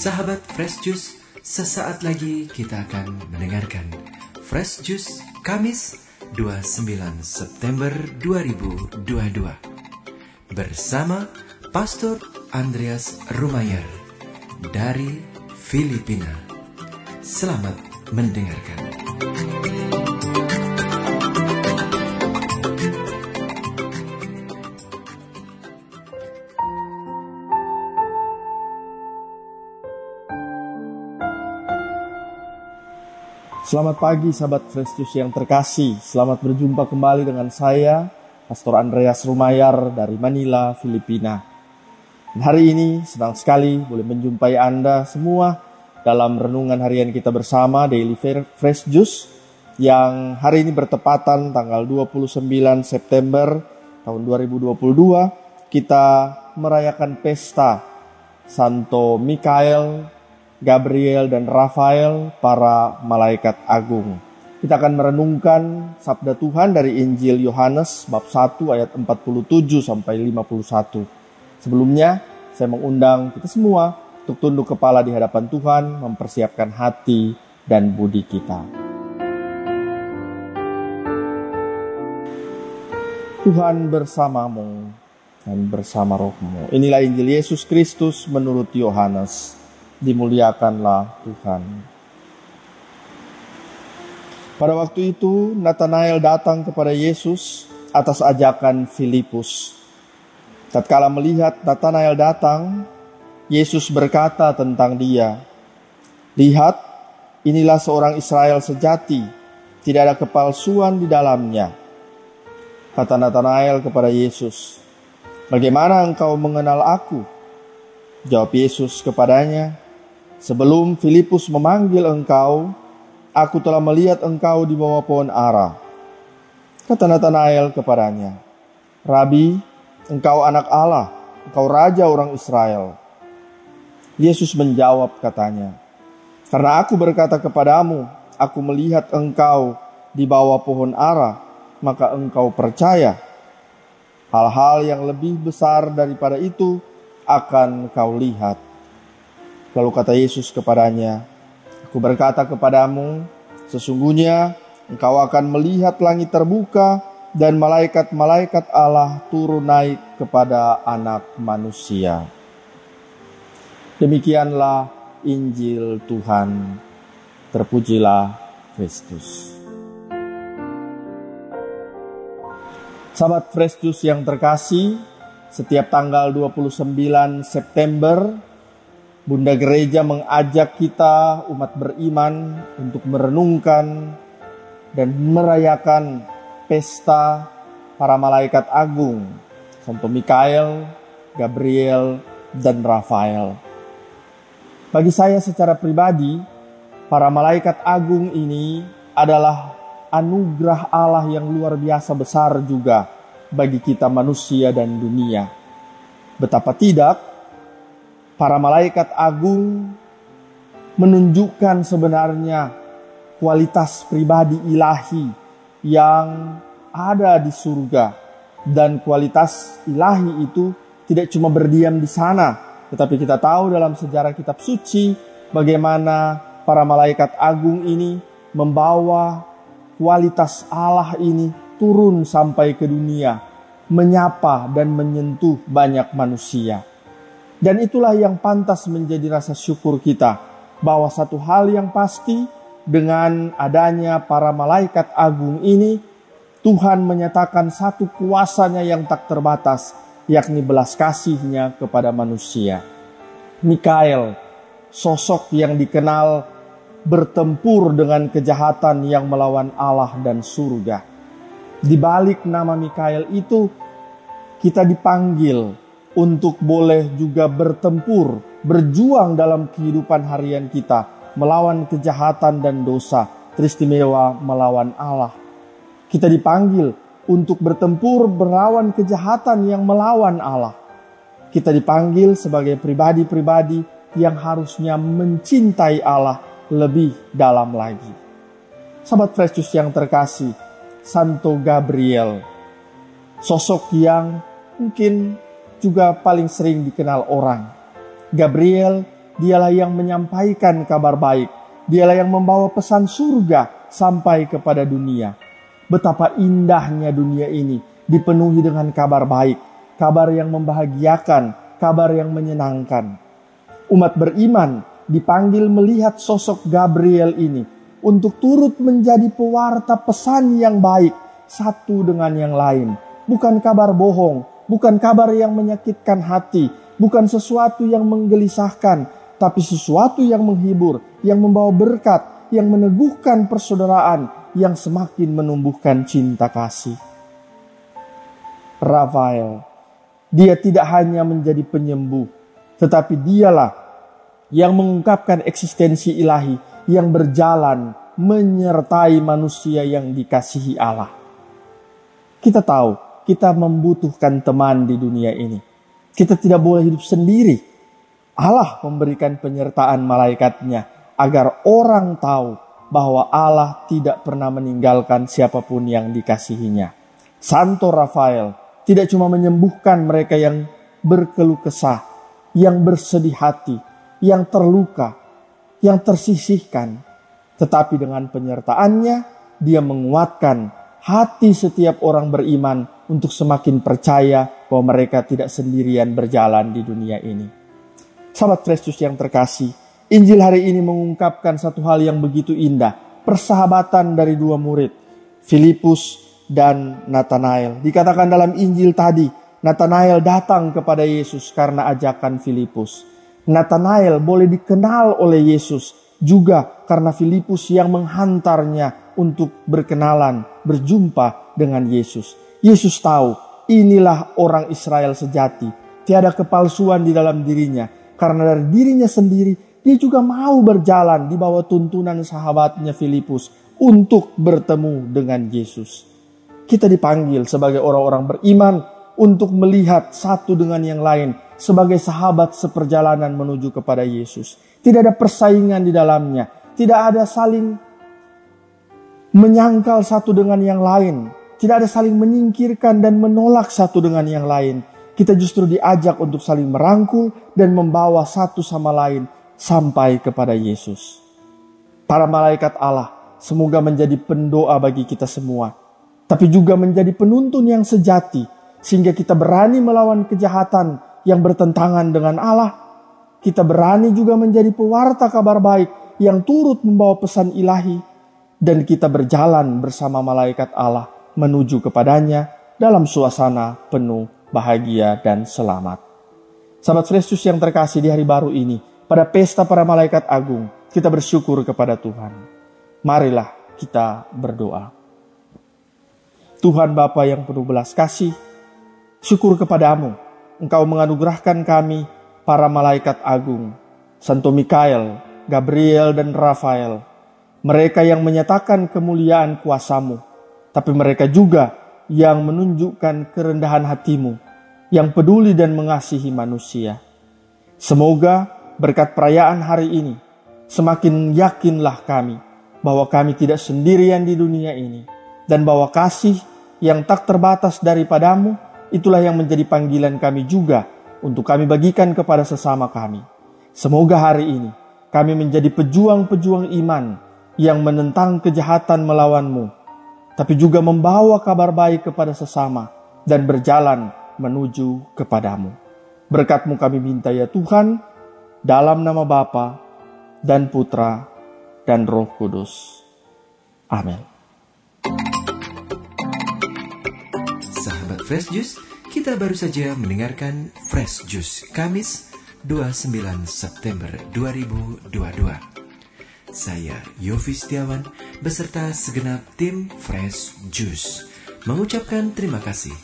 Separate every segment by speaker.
Speaker 1: Sahabat Fresh Juice, sesaat lagi kita akan mendengarkan Fresh Juice Kamis 29 September 2022 bersama Pastor Andreas Rumayer dari Filipina. Selamat mendengarkan.
Speaker 2: Selamat pagi sahabat Juice yang terkasih. Selamat berjumpa kembali dengan saya, Pastor Andreas Rumayar dari Manila, Filipina. Dan hari ini senang sekali boleh menjumpai Anda semua dalam renungan harian kita bersama Daily Fresh Juice yang hari ini bertepatan tanggal 29 September tahun 2022 kita merayakan pesta Santo Mikael Gabriel dan Rafael, para malaikat agung. Kita akan merenungkan sabda Tuhan dari Injil Yohanes bab 1 ayat 47 sampai 51. Sebelumnya, saya mengundang kita semua untuk tunduk kepala di hadapan Tuhan, mempersiapkan hati dan budi kita. Tuhan bersamamu dan bersama rohmu. Inilah Injil Yesus Kristus menurut Yohanes dimuliakanlah Tuhan. Pada waktu itu, Nathanael datang kepada Yesus atas ajakan Filipus. Tatkala melihat Nathanael datang, Yesus berkata tentang dia, "Lihat, inilah seorang Israel sejati, tidak ada kepalsuan di dalamnya." Kata Nathanael kepada Yesus, "Bagaimana engkau mengenal aku?" Jawab Yesus kepadanya, Sebelum Filipus memanggil engkau, aku telah melihat engkau di bawah pohon ara. Kata Nathanael kepadanya, Rabi, engkau anak Allah, engkau raja orang Israel. Yesus menjawab katanya, Karena aku berkata kepadamu, aku melihat engkau di bawah pohon ara, maka engkau percaya. Hal-hal yang lebih besar daripada itu akan kau lihat. Lalu kata Yesus kepadanya, Aku berkata kepadamu, sesungguhnya engkau akan melihat langit terbuka dan malaikat-malaikat Allah turun naik kepada anak manusia. Demikianlah Injil Tuhan. Terpujilah Kristus. Sahabat Juice yang terkasih, setiap tanggal 29 September Bunda Gereja mengajak kita umat beriman untuk merenungkan dan merayakan pesta para malaikat agung, Santo Mikael, Gabriel, dan Rafael. Bagi saya secara pribadi, para malaikat agung ini adalah anugerah Allah yang luar biasa besar juga bagi kita manusia dan dunia. Betapa tidak para malaikat agung menunjukkan sebenarnya kualitas pribadi ilahi yang ada di surga. Dan kualitas ilahi itu tidak cuma berdiam di sana tetapi kita tahu dalam sejarah kitab suci bagaimana para malaikat agung ini membawa kualitas Allah ini turun sampai ke dunia menyapa dan menyentuh banyak manusia dan itulah yang pantas menjadi rasa syukur kita bahwa satu hal yang pasti dengan adanya para malaikat agung ini Tuhan menyatakan satu kuasanya yang tak terbatas yakni belas kasihnya kepada manusia. Mikael, sosok yang dikenal bertempur dengan kejahatan yang melawan Allah dan surga. Di balik nama Mikael itu kita dipanggil untuk boleh juga bertempur, berjuang dalam kehidupan harian kita, melawan kejahatan dan dosa, teristimewa melawan Allah. Kita dipanggil untuk bertempur melawan kejahatan yang melawan Allah. Kita dipanggil sebagai pribadi-pribadi yang harusnya mencintai Allah lebih dalam lagi. Sahabat Fresh yang terkasih, Santo Gabriel, sosok yang mungkin juga paling sering dikenal orang. Gabriel dialah yang menyampaikan kabar baik, dialah yang membawa pesan surga sampai kepada dunia. Betapa indahnya dunia ini dipenuhi dengan kabar baik, kabar yang membahagiakan, kabar yang menyenangkan. Umat beriman dipanggil melihat sosok Gabriel ini untuk turut menjadi pewarta pesan yang baik satu dengan yang lain. Bukan kabar bohong, bukan kabar yang menyakitkan hati, bukan sesuatu yang menggelisahkan, tapi sesuatu yang menghibur, yang membawa berkat, yang meneguhkan persaudaraan, yang semakin menumbuhkan cinta kasih. Rafael, dia tidak hanya menjadi penyembuh, tetapi dialah yang mengungkapkan eksistensi ilahi yang berjalan menyertai manusia yang dikasihi Allah. Kita tahu kita membutuhkan teman di dunia ini. Kita tidak boleh hidup sendiri. Allah memberikan penyertaan malaikatnya agar orang tahu bahwa Allah tidak pernah meninggalkan siapa pun yang dikasihinya. Santo Rafael tidak cuma menyembuhkan mereka yang berkeluh kesah, yang bersedih hati, yang terluka, yang tersisihkan, tetapi dengan penyertaannya dia menguatkan hati setiap orang beriman untuk semakin percaya bahwa mereka tidak sendirian berjalan di dunia ini. Sahabat Kristus yang terkasih, Injil hari ini mengungkapkan satu hal yang begitu indah, persahabatan dari dua murid, Filipus dan Nathanael. Dikatakan dalam Injil tadi, Nathanael datang kepada Yesus karena ajakan Filipus. Nathanael boleh dikenal oleh Yesus juga karena Filipus yang menghantarnya untuk berkenalan, berjumpa dengan Yesus. Yesus tahu inilah orang Israel sejati. Tiada kepalsuan di dalam dirinya. Karena dari dirinya sendiri, dia juga mau berjalan di bawah tuntunan sahabatnya Filipus untuk bertemu dengan Yesus. Kita dipanggil sebagai orang-orang beriman untuk melihat satu dengan yang lain sebagai sahabat seperjalanan menuju kepada Yesus. Tidak ada persaingan di dalamnya, tidak ada saling menyangkal satu dengan yang lain, tidak ada saling menyingkirkan dan menolak satu dengan yang lain. Kita justru diajak untuk saling merangkul dan membawa satu sama lain sampai kepada Yesus. Para malaikat Allah semoga menjadi pendoa bagi kita semua, tapi juga menjadi penuntun yang sejati sehingga kita berani melawan kejahatan yang bertentangan dengan Allah. Kita berani juga menjadi pewarta kabar baik yang turut membawa pesan ilahi dan kita berjalan bersama malaikat Allah menuju kepadanya dalam suasana penuh bahagia dan selamat. Sahabat Kristus yang terkasih di hari baru ini, pada pesta para malaikat agung, kita bersyukur kepada Tuhan. Marilah kita berdoa. Tuhan Bapa yang penuh belas kasih, syukur kepadamu Engkau menganugerahkan kami para malaikat agung, Santo Mikael, Gabriel, dan Rafael. Mereka yang menyatakan kemuliaan kuasamu, tapi mereka juga yang menunjukkan kerendahan hatimu, yang peduli dan mengasihi manusia. Semoga berkat perayaan hari ini, semakin yakinlah kami bahwa kami tidak sendirian di dunia ini, dan bahwa kasih yang tak terbatas daripadamu itulah yang menjadi panggilan kami juga untuk kami bagikan kepada sesama kami. Semoga hari ini kami menjadi pejuang-pejuang iman yang menentang kejahatan melawanmu, tapi juga membawa kabar baik kepada sesama dan berjalan menuju kepadamu. Berkatmu kami minta ya Tuhan, dalam nama Bapa dan Putra dan Roh Kudus. Amin.
Speaker 1: Fresh Juice, kita baru saja mendengarkan Fresh Juice Kamis 29 September 2022. Saya Yofi Setiawan beserta segenap tim Fresh Juice mengucapkan terima kasih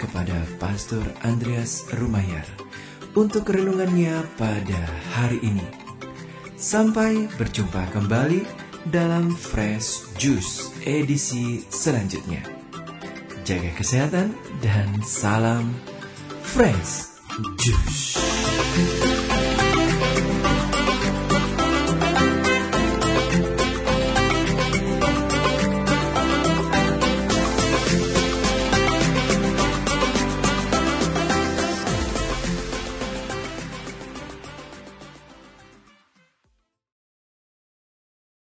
Speaker 1: kepada Pastor Andreas Rumayar untuk renungannya pada hari ini. Sampai berjumpa kembali dalam Fresh Juice edisi selanjutnya jaga kesehatan, dan salam fresh juice.